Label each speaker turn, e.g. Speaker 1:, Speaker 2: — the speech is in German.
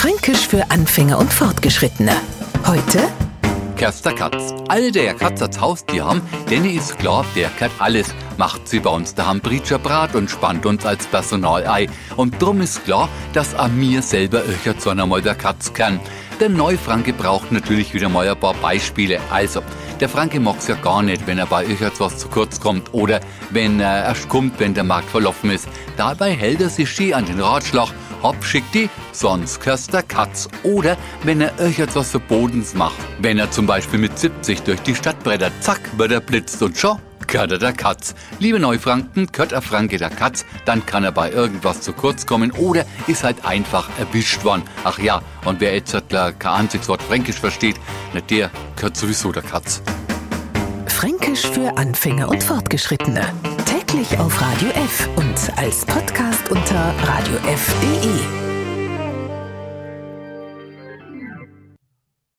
Speaker 1: Fränkisch für Anfänger und Fortgeschrittene. Heute
Speaker 2: Kerster Katz. Alle, der Katz als Haustier haben, denen ist klar, der kann alles. Macht sie bei uns daheim Britscher Brat und spannt uns als Personal ein. Und drum ist klar, dass a mir selber öcher zu einer mal der Katz kann. Der Neufranke braucht natürlich wieder mal ein paar Beispiele. Also, der Franke mag's ja gar nicht, wenn er bei jetzt was zu kurz kommt oder wenn er erst kommt, wenn der Markt verlaufen ist. Dabei hält er sich schön an den Ratschlag Hopp schickt die, sonst kürst der Katz. Oder wenn er euch etwas Verbotens macht. Wenn er zum Beispiel mit 70 durch die Stadt brettert, zack, wird er blitzt und schon gehört er der Katz. Liebe Neufranken, gehört er Franke der Katz, dann kann er bei irgendwas zu kurz kommen oder ist halt einfach erwischt worden. Ach ja, und wer jetzt kein einziges Wort Fränkisch versteht, na der gehört sowieso der Katz.
Speaker 1: Fränkisch für Anfänger und Fortgeschrittene. Täglich auf Radio F und als Podcast unter radiof.de.